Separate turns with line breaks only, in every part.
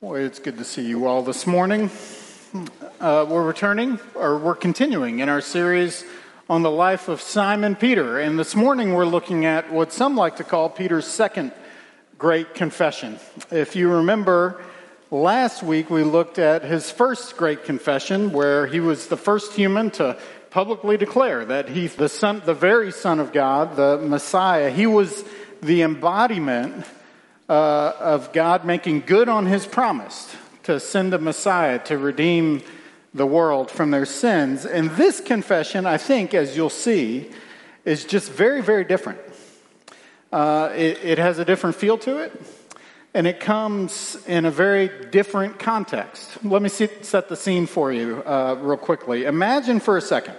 Boy, it's good to see you all this morning. Uh, we're returning, or we're continuing in our series on the life of Simon Peter. And this morning we're looking at what some like to call Peter's second great confession. If you remember, last week we looked at his first great confession, where he was the first human to publicly declare that he's the son, the very Son of God, the Messiah. He was the embodiment uh, of God making good on his promise to send a Messiah to redeem the world from their sins. And this confession, I think, as you'll see, is just very, very different. Uh, it, it has a different feel to it, and it comes in a very different context. Let me see, set the scene for you uh, real quickly. Imagine for a second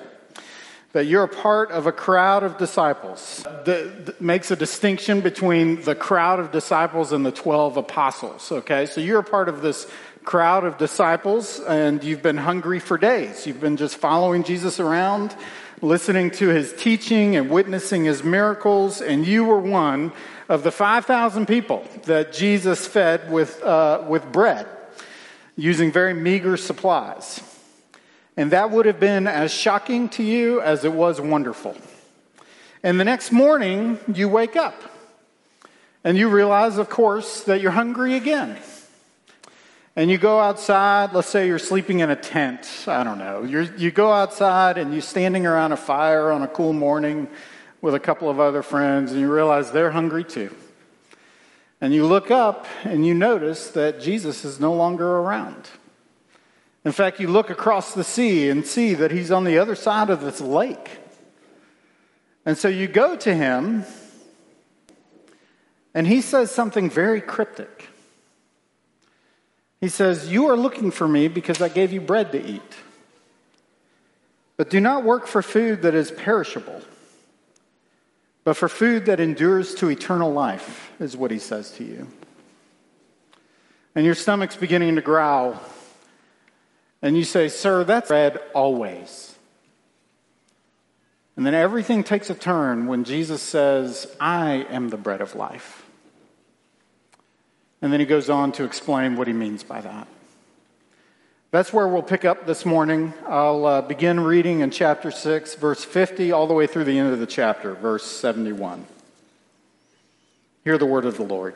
that you're a part of a crowd of disciples. That makes a distinction between the crowd of disciples and the 12 apostles okay? So you're a part of this crowd of disciples and you've been hungry for days. You've been just following jesus around listening to his teaching and witnessing his miracles and you were one of the 5000 people that jesus fed with, uh, with bread using very meager supplies and that would have been as shocking to you as it was wonderful. And the next morning, you wake up and you realize, of course, that you're hungry again. And you go outside, let's say you're sleeping in a tent, I don't know. you you go outside and you're standing around a fire on a cool morning with a couple of other friends, and you realize they're hungry too. And you look up and you notice that Jesus is no longer around. In fact, you look across the sea and see that he's on the other side of this lake. And so you go to him, and he says something very cryptic. He says, You are looking for me because I gave you bread to eat. But do not work for food that is perishable, but for food that endures to eternal life, is what he says to you. And your stomach's beginning to growl and you say, Sir, that's bread always. And then everything takes a turn when Jesus says, I am the bread of life. And then he goes on to explain what he means by that. That's where we'll pick up this morning. I'll uh, begin reading in chapter 6, verse 50, all the way through the end of the chapter, verse 71. Hear the word of the Lord.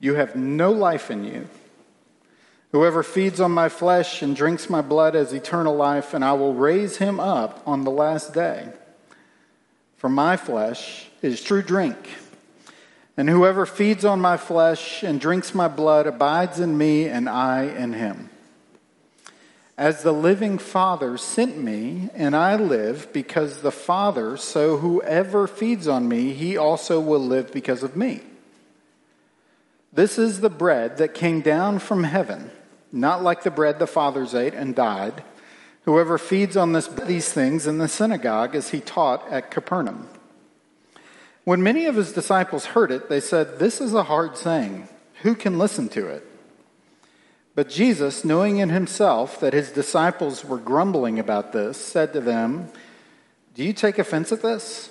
you have no life in you. Whoever feeds on my flesh and drinks my blood has eternal life, and I will raise him up on the last day. For my flesh is true drink. And whoever feeds on my flesh and drinks my blood abides in me, and I in him. As the living Father sent me, and I live because the Father, so whoever feeds on me, he also will live because of me. This is the bread that came down from heaven, not like the bread the fathers ate and died. Whoever feeds on this, these things in the synagogue as he taught at Capernaum. When many of his disciples heard it, they said, This is a hard saying. Who can listen to it? But Jesus, knowing in himself that his disciples were grumbling about this, said to them, Do you take offense at this?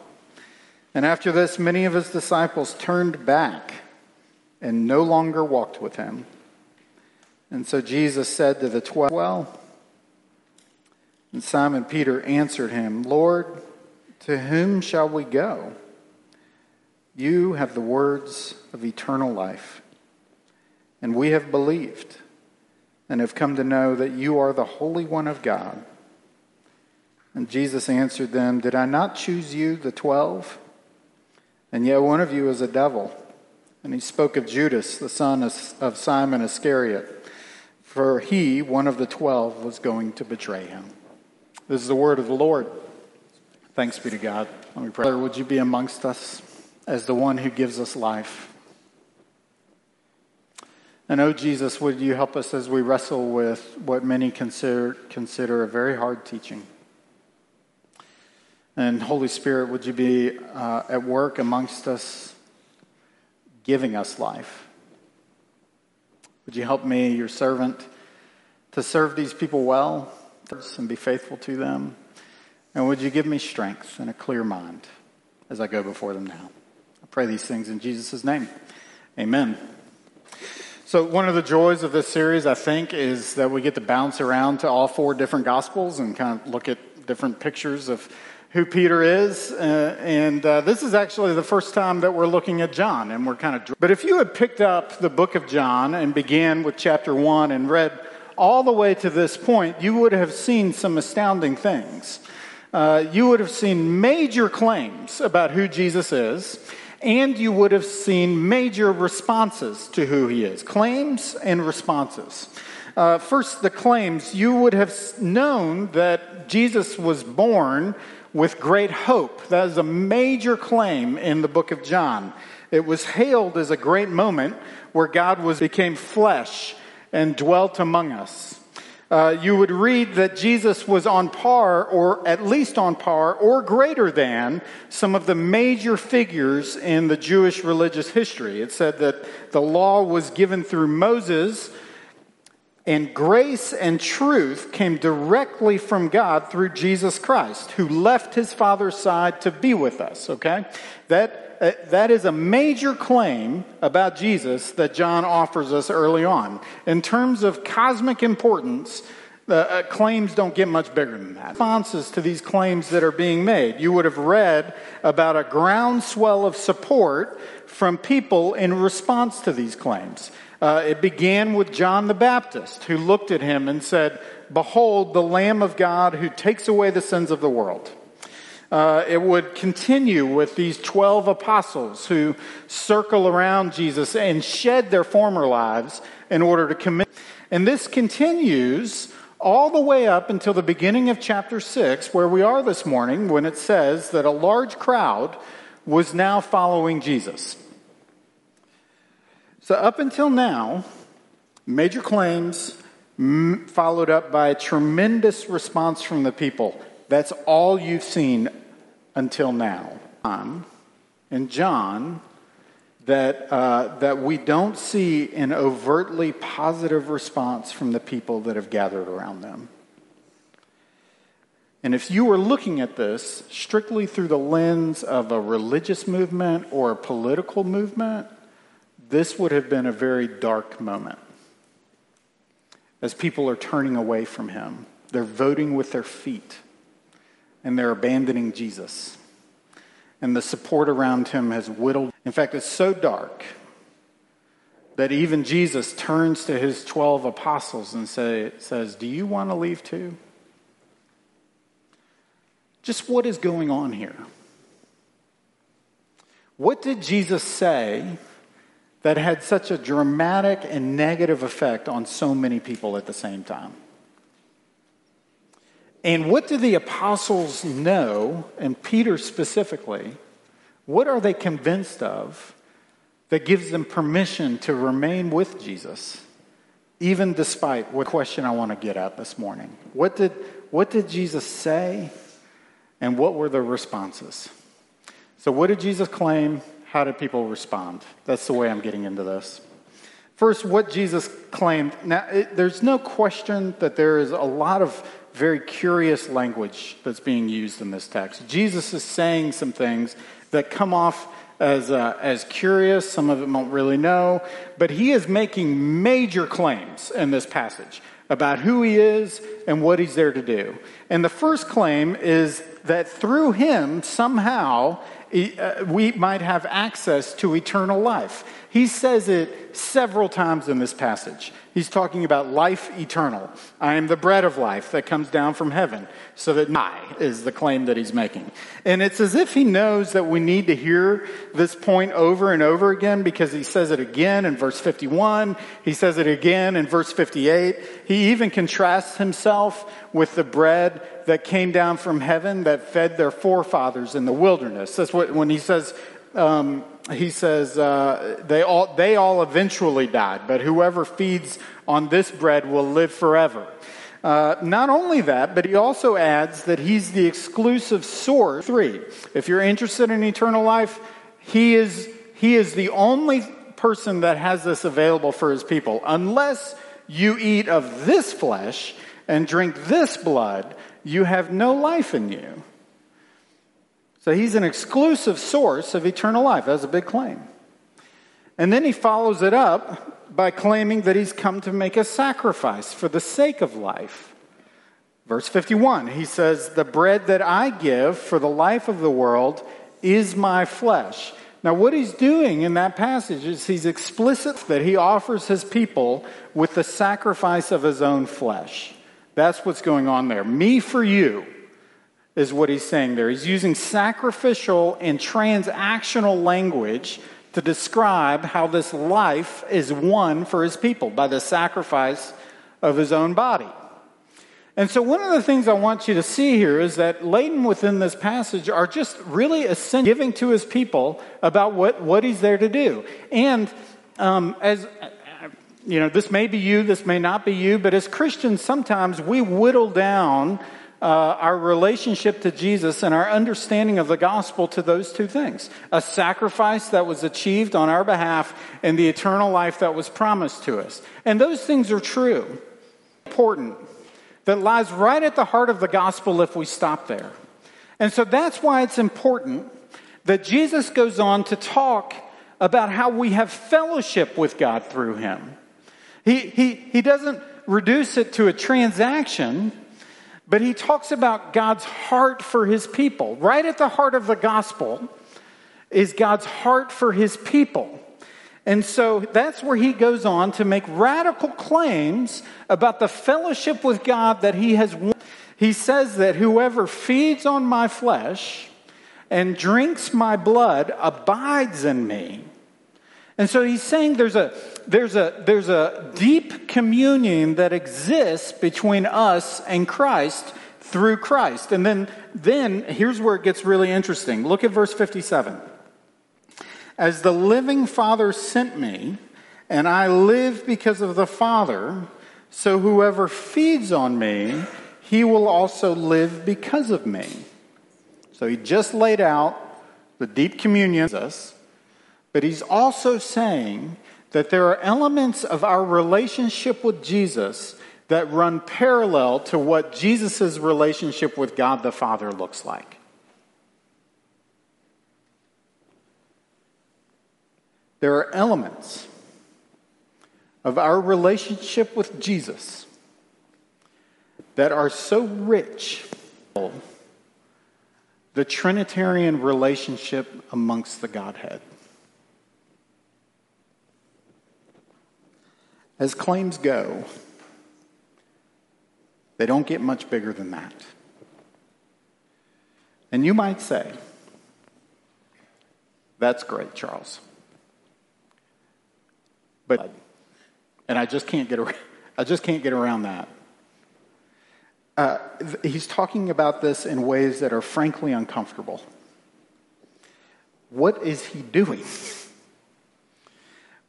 And after this, many of his disciples turned back and no longer walked with him. And so Jesus said to the twelve, Well, and Simon Peter answered him, Lord, to whom shall we go? You have the words of eternal life, and we have believed and have come to know that you are the Holy One of God. And Jesus answered them, Did I not choose you, the twelve? And yet one of you is a devil. And he spoke of Judas, the son of Simon Iscariot, for he, one of the twelve, was going to betray him. This is the word of the Lord. Thanks be to God. Let me pray. Father, Would you be amongst us as the one who gives us life? And oh, Jesus, would you help us as we wrestle with what many consider, consider a very hard teaching? And Holy Spirit, would you be uh, at work amongst us, giving us life? Would you help me, your servant, to serve these people well and be faithful to them? And would you give me strength and a clear mind as I go before them now? I pray these things in Jesus' name. Amen. So, one of the joys of this series, I think, is that we get to bounce around to all four different gospels and kind of look at different pictures of who Peter is. Uh, and uh, this is actually the first time that we're looking at John, and we're kind of. But if you had picked up the book of John and began with chapter one and read all the way to this point, you would have seen some astounding things. Uh, you would have seen major claims about who Jesus is, and you would have seen major responses to who he is claims and responses. Uh, first, the claims you would have known that Jesus was born with great hope. That is a major claim in the book of John. It was hailed as a great moment where God was became flesh and dwelt among us. Uh, you would read that Jesus was on par, or at least on par, or greater than some of the major figures in the Jewish religious history. It said that the law was given through Moses, and grace and truth came directly from God through Jesus Christ, who left his Father's side to be with us, okay? That, uh, that is a major claim about Jesus that John offers us early on. In terms of cosmic importance, the uh, claims don't get much bigger than that. Responses to these claims that are being made. You would have read about a groundswell of support from people in response to these claims. Uh, it began with John the Baptist, who looked at him and said, Behold, the Lamb of God who takes away the sins of the world. Uh, it would continue with these 12 apostles who circle around Jesus and shed their former lives in order to commit. And this continues all the way up until the beginning of chapter 6, where we are this morning, when it says that a large crowd was now following Jesus. So, up until now, major claims followed up by a tremendous response from the people. That's all you've seen until now. And John, that, uh, that we don't see an overtly positive response from the people that have gathered around them. And if you were looking at this strictly through the lens of a religious movement or a political movement, this would have been a very dark moment. As people are turning away from him, they're voting with their feet and they're abandoning Jesus. And the support around him has whittled. In fact, it's so dark that even Jesus turns to his 12 apostles and say, says, Do you want to leave too? Just what is going on here? What did Jesus say that had such a dramatic and negative effect on so many people at the same time. And what do the apostles know, and Peter specifically, what are they convinced of that gives them permission to remain with Jesus, even despite what question I want to get at this morning? What did, what did Jesus say, and what were the responses? So, what did Jesus claim? How did people respond? That's the way I'm getting into this. First, what Jesus claimed. Now, it, there's no question that there is a lot of very curious language that's being used in this text. Jesus is saying some things that come off as, uh, as curious. Some of them don't really know. But he is making major claims in this passage about who he is and what he's there to do. And the first claim is that through him, somehow, Uh, we might have access to eternal life. He says it several times in this passage. He's talking about life eternal. I am the bread of life that comes down from heaven, so that I is the claim that he's making. And it's as if he knows that we need to hear this point over and over again because he says it again in verse 51. He says it again in verse 58. He even contrasts himself with the bread that came down from heaven that fed their forefathers in the wilderness. That's what, when he says, um, he says, uh, they, all, they all eventually died, but whoever feeds on this bread will live forever. Uh, not only that, but he also adds that he's the exclusive source. Three, if you're interested in eternal life, he is, he is the only person that has this available for his people. Unless you eat of this flesh and drink this blood, you have no life in you. So he's an exclusive source of eternal life. That's a big claim. And then he follows it up by claiming that he's come to make a sacrifice for the sake of life. Verse 51, he says, The bread that I give for the life of the world is my flesh. Now, what he's doing in that passage is he's explicit that he offers his people with the sacrifice of his own flesh. That's what's going on there. Me for you is what he's saying there. He's using sacrificial and transactional language to describe how this life is won for his people by the sacrifice of his own body. And so, one of the things I want you to see here is that laden within this passage are just really giving to his people about what, what he's there to do. And um, as you know, this may be you, this may not be you, but as Christians, sometimes we whittle down uh, our relationship to Jesus and our understanding of the gospel to those two things a sacrifice that was achieved on our behalf and the eternal life that was promised to us. And those things are true, important, that lies right at the heart of the gospel if we stop there. And so that's why it's important that Jesus goes on to talk about how we have fellowship with God through him. He, he, he doesn't reduce it to a transaction, but he talks about God's heart for his people. Right at the heart of the gospel is God's heart for his people. And so that's where he goes on to make radical claims about the fellowship with God that he has won. He says that whoever feeds on my flesh and drinks my blood abides in me. And so he's saying there's a, there's a, there's a deep communion that exists between us and Christ through Christ. And then, then here's where it gets really interesting. Look at verse 57. As the living Father sent me, and I live because of the Father, so whoever feeds on me, he will also live because of me. So he just laid out the deep communion, but he's also saying that there are elements of our relationship with Jesus that run parallel to what Jesus' relationship with God the Father looks like. There are elements of our relationship with Jesus that are so rich, the Trinitarian relationship amongst the Godhead. As claims go, they don't get much bigger than that. And you might say, that's great, Charles. But, and I just can't get, around, I just can't get around that. Uh, he's talking about this in ways that are frankly uncomfortable. What is he doing?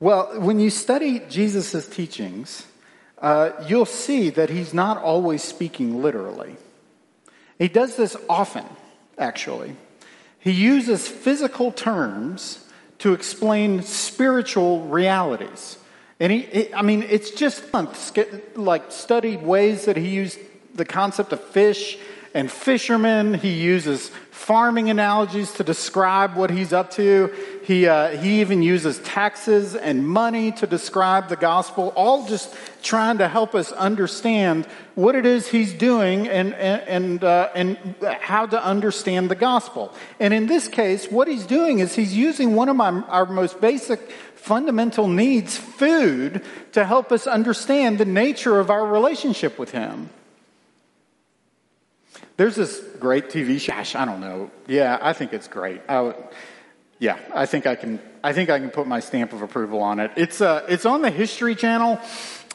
Well, when you study Jesus' teachings, uh, you'll see that he's not always speaking literally. He does this often, actually. He uses physical terms to explain spiritual realities. And he, I mean, it's just like studied ways that he used the concept of fish and fishermen. He uses farming analogies to describe what he's up to. He, uh, he even uses taxes and money to describe the gospel, all just trying to help us understand what it is he's doing and, and, and, uh, and how to understand the gospel. And in this case, what he's doing is he's using one of my, our most basic fundamental needs, food, to help us understand the nature of our relationship with him. There's this great TV show. I don't know. Yeah, I think it's great. I, yeah, I think I can. I think I can put my stamp of approval on it. It's uh, it's on the History Channel,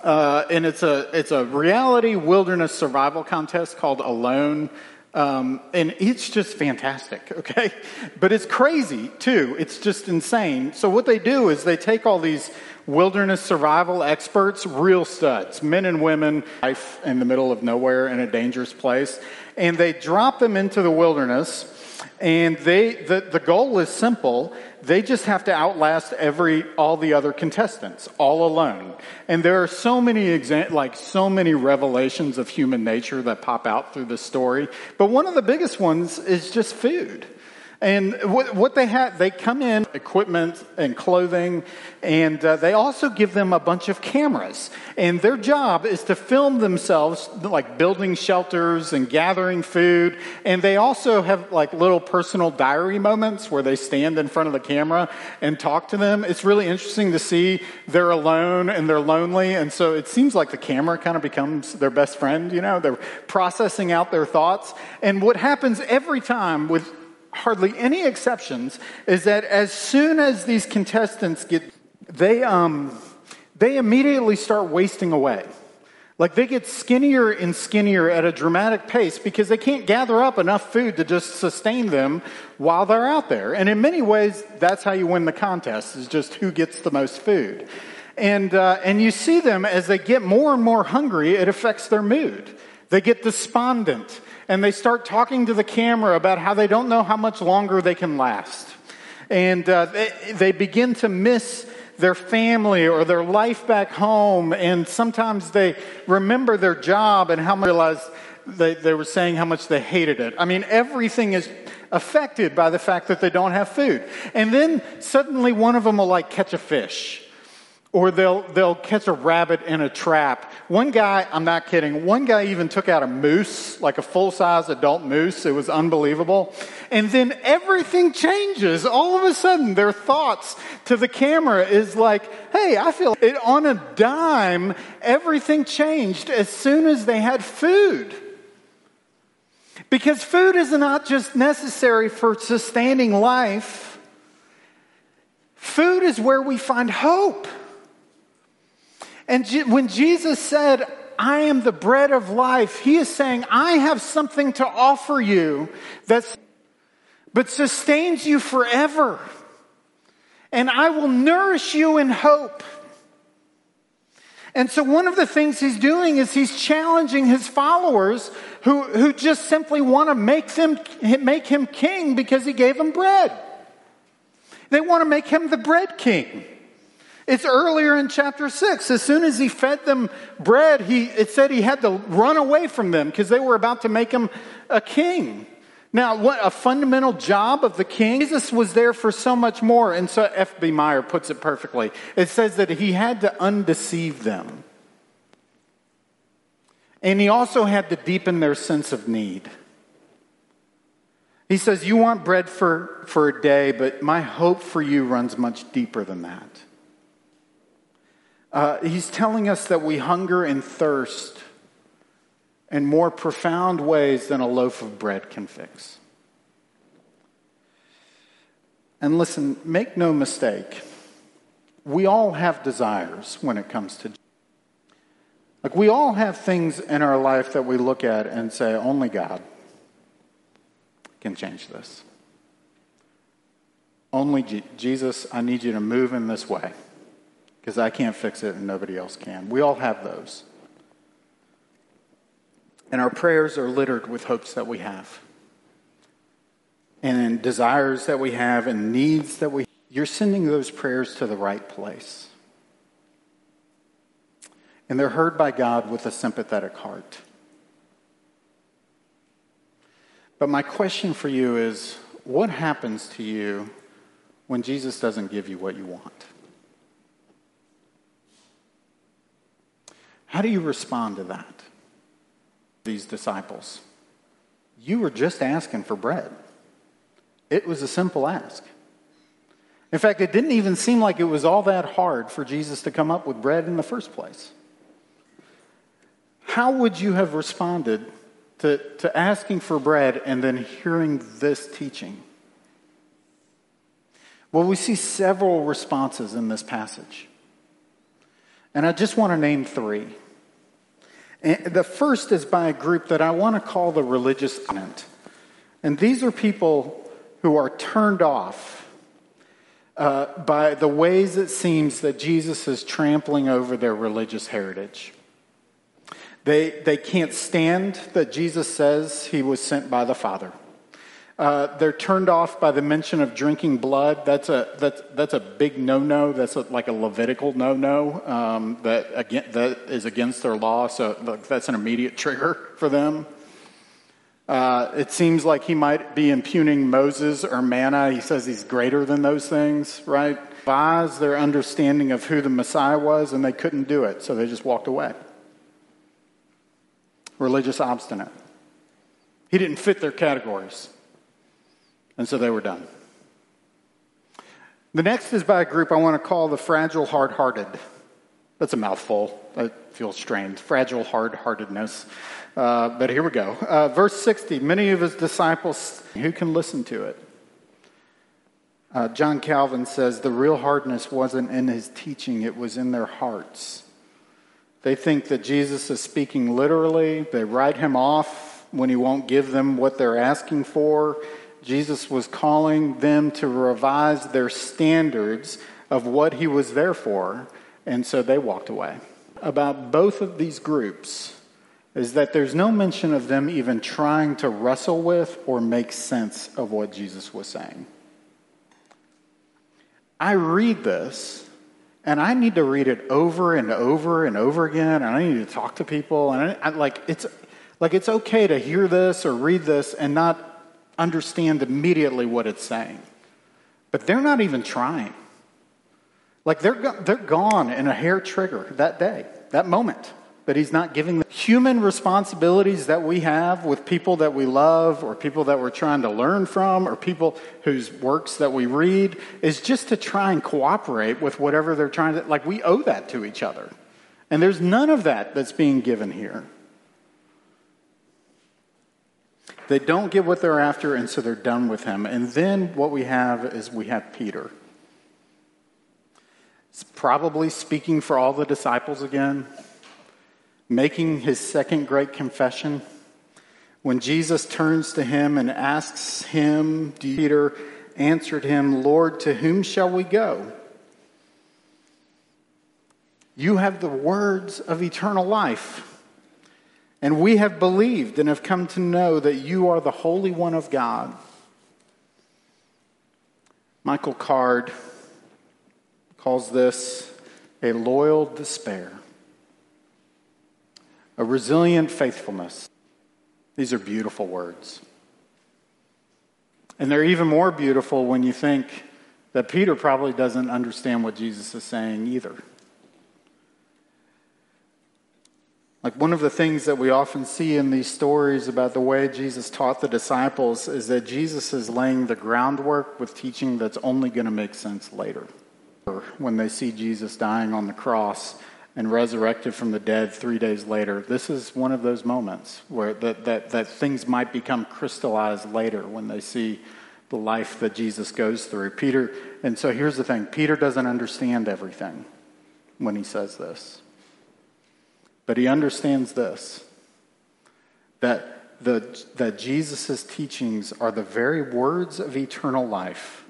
uh, and it's a it's a reality wilderness survival contest called Alone. Um, and it's just fantastic, okay? But it's crazy too. It's just insane. So, what they do is they take all these wilderness survival experts, real studs, men and women, life in the middle of nowhere in a dangerous place, and they drop them into the wilderness. And they, the, the goal is simple. They just have to outlast every, all the other contestants, all alone. And there are so many exa- like so many revelations of human nature that pop out through the story. But one of the biggest ones is just food. And what, what, they have, they come in equipment and clothing, and uh, they also give them a bunch of cameras. And their job is to film themselves, like building shelters and gathering food. And they also have like little personal diary moments where they stand in front of the camera and talk to them. It's really interesting to see they're alone and they're lonely. And so it seems like the camera kind of becomes their best friend, you know, they're processing out their thoughts. And what happens every time with hardly any exceptions is that as soon as these contestants get, they, um, they immediately start wasting away. Like they get skinnier and skinnier at a dramatic pace because they can't gather up enough food to just sustain them while they're out there. And in many ways, that's how you win the contest is just who gets the most food. And, uh, and you see them as they get more and more hungry, it affects their mood. They get despondent and they start talking to the camera about how they don't know how much longer they can last. And uh, they, they begin to miss their family or their life back home, and sometimes they remember their job and how much realize they, they were saying how much they hated it. I mean, everything is affected by the fact that they don't have food. And then suddenly one of them will like catch a fish or they'll, they'll catch a rabbit in a trap. One guy, I'm not kidding, one guy even took out a moose, like a full size adult moose. It was unbelievable. And then everything changes. All of a sudden, their thoughts to the camera is like, hey, I feel it on a dime. Everything changed as soon as they had food. Because food is not just necessary for sustaining life, food is where we find hope. And when Jesus said, I am the bread of life, he is saying, I have something to offer you that's, but sustains you forever. And I will nourish you in hope. And so, one of the things he's doing is he's challenging his followers who, who just simply want to make, them, make him king because he gave them bread. They want to make him the bread king. It's earlier in chapter 6. As soon as he fed them bread, he, it said he had to run away from them because they were about to make him a king. Now, what a fundamental job of the king. Jesus was there for so much more. And so F.B. Meyer puts it perfectly. It says that he had to undeceive them. And he also had to deepen their sense of need. He says, You want bread for, for a day, but my hope for you runs much deeper than that. Uh, he's telling us that we hunger and thirst in more profound ways than a loaf of bread can fix. And listen, make no mistake, we all have desires when it comes to. Like, we all have things in our life that we look at and say, only God can change this. Only G- Jesus, I need you to move in this way because I can't fix it and nobody else can. We all have those. And our prayers are littered with hopes that we have, and desires that we have, and needs that we have. You're sending those prayers to the right place. And they're heard by God with a sympathetic heart. But my question for you is what happens to you when Jesus doesn't give you what you want? How do you respond to that? These disciples. You were just asking for bread. It was a simple ask. In fact, it didn't even seem like it was all that hard for Jesus to come up with bread in the first place. How would you have responded to, to asking for bread and then hearing this teaching? Well, we see several responses in this passage. And I just want to name three. And the first is by a group that I want to call the religious element. And these are people who are turned off uh, by the ways it seems that Jesus is trampling over their religious heritage. They, they can't stand that Jesus says he was sent by the Father. Uh, they're turned off by the mention of drinking blood. That's a, that's, that's a big no no. That's a, like a Levitical no no um, that, again, that is against their law. So that's an immediate trigger for them. Uh, it seems like he might be impugning Moses or manna. He says he's greater than those things, right? Buys their understanding of who the Messiah was, and they couldn't do it, so they just walked away. Religious obstinate. He didn't fit their categories. And so they were done. The next is by a group I want to call the fragile hard hearted. That's a mouthful. That feels strange. Fragile hard heartedness. Uh, but here we go. Uh, verse 60 Many of his disciples, who can listen to it? Uh, John Calvin says the real hardness wasn't in his teaching, it was in their hearts. They think that Jesus is speaking literally. They write him off when he won't give them what they're asking for. Jesus was calling them to revise their standards of what he was there for, and so they walked away. About both of these groups is that there's no mention of them even trying to wrestle with or make sense of what Jesus was saying. I read this and I need to read it over and over and over again, and I need to talk to people, and I, I, like it's like it's okay to hear this or read this and not understand immediately what it's saying. But they're not even trying. Like they're, they're gone in a hair trigger that day, that moment. But he's not giving them human responsibilities that we have with people that we love or people that we're trying to learn from or people whose works that we read is just to try and cooperate with whatever they're trying to, like we owe that to each other. And there's none of that that's being given here. They don't get what they're after, and so they're done with him. And then what we have is we have Peter. He's probably speaking for all the disciples again, making his second great confession. When Jesus turns to him and asks him, Peter answered him, Lord, to whom shall we go? You have the words of eternal life. And we have believed and have come to know that you are the Holy One of God. Michael Card calls this a loyal despair, a resilient faithfulness. These are beautiful words. And they're even more beautiful when you think that Peter probably doesn't understand what Jesus is saying either. Like one of the things that we often see in these stories about the way Jesus taught the disciples is that Jesus is laying the groundwork with teaching that's only going to make sense later. When they see Jesus dying on the cross and resurrected from the dead three days later, this is one of those moments where that, that, that things might become crystallized later when they see the life that Jesus goes through. Peter, and so here's the thing Peter doesn't understand everything when he says this. But he understands this that, the, that Jesus' teachings are the very words of eternal life.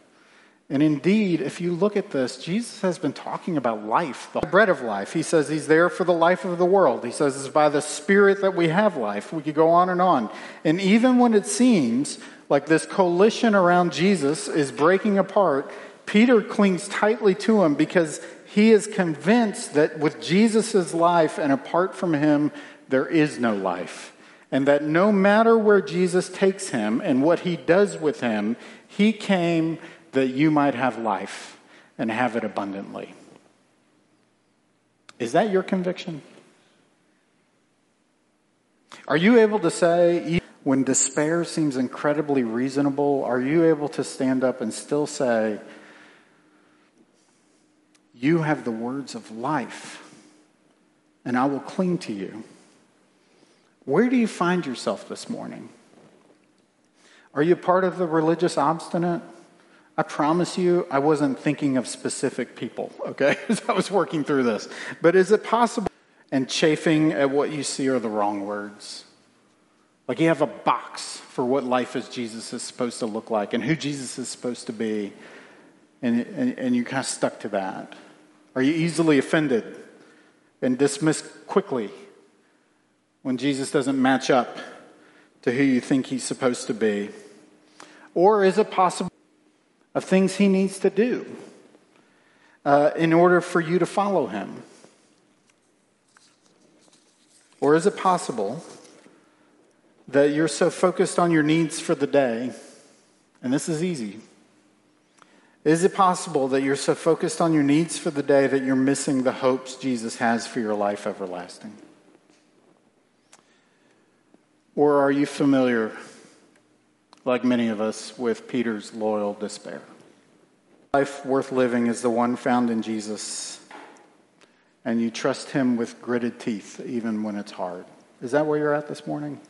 And indeed, if you look at this, Jesus has been talking about life, the bread of life. He says he's there for the life of the world. He says it's by the Spirit that we have life. We could go on and on. And even when it seems like this coalition around Jesus is breaking apart, Peter clings tightly to him because he is convinced that with Jesus' life and apart from him, there is no life. and that no matter where Jesus takes him and what he does with him, he came that you might have life and have it abundantly. Is that your conviction? Are you able to say, when despair seems incredibly reasonable, are you able to stand up and still say, You have the words of life, and I will cling to you? Where do you find yourself this morning? Are you part of the religious obstinate? I promise you, I wasn't thinking of specific people, okay, as I was working through this. But is it possible? And chafing at what you see are the wrong words. Like you have a box for what life as Jesus is supposed to look like and who Jesus is supposed to be, and, and, and you're kind of stuck to that. Are you easily offended and dismissed quickly? when Jesus doesn't match up to who you think he's supposed to be? Or is it possible of things he needs to do uh, in order for you to follow him? Or is it possible that you're so focused on your needs for the day, and this is easy? Is it possible that you're so focused on your needs for the day that you're missing the hopes Jesus has for your life everlasting? Or are you familiar, like many of us, with Peter's loyal despair? Life worth living is the one found in Jesus, and you trust him with gritted teeth even when it's hard. Is that where you're at this morning?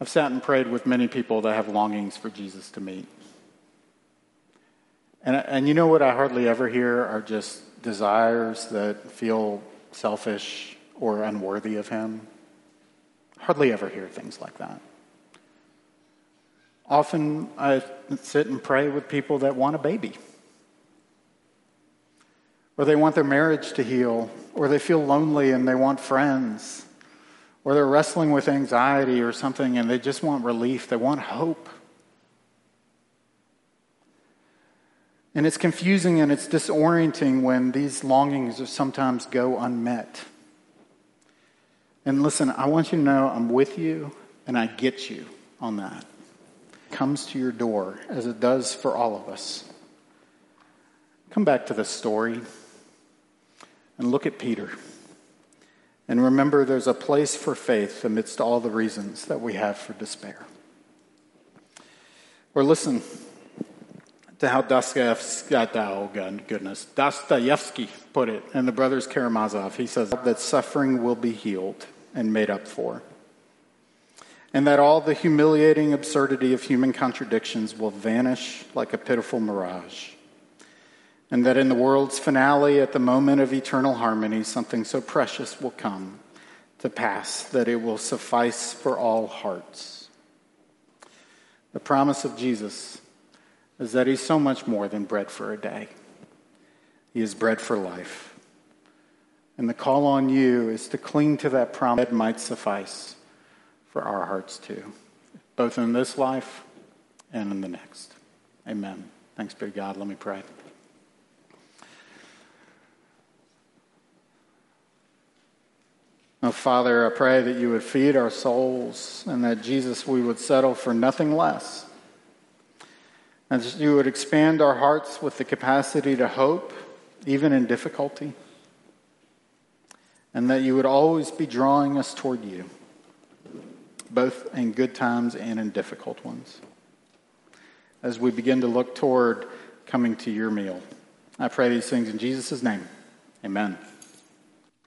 I've sat and prayed with many people that have longings for Jesus to meet. And, and you know what I hardly ever hear are just desires that feel selfish or unworthy of Him. Hardly ever hear things like that. Often I sit and pray with people that want a baby, or they want their marriage to heal, or they feel lonely and they want friends, or they're wrestling with anxiety or something and they just want relief, they want hope. And it's confusing and it's disorienting when these longings sometimes go unmet. And listen, I want you to know I'm with you and I get you on that. It comes to your door as it does for all of us. Come back to the story and look at Peter. And remember, there's a place for faith amidst all the reasons that we have for despair. Or listen, to how Dostoevsky, put it, in the brothers Karamazov. He says that suffering will be healed and made up for, and that all the humiliating absurdity of human contradictions will vanish like a pitiful mirage, and that in the world's finale, at the moment of eternal harmony, something so precious will come to pass that it will suffice for all hearts. The promise of Jesus is that he's so much more than bread for a day. He is bread for life. And the call on you is to cling to that promise that might suffice for our hearts too, both in this life and in the next. Amen. Thanks be to God. Let me pray. Oh, Father, I pray that you would feed our souls and that, Jesus, we would settle for nothing less and that you would expand our hearts with the capacity to hope, even in difficulty. And that you would always be drawing us toward you, both in good times and in difficult ones. As we begin to look toward coming to your meal, I pray these things in Jesus' name. Amen.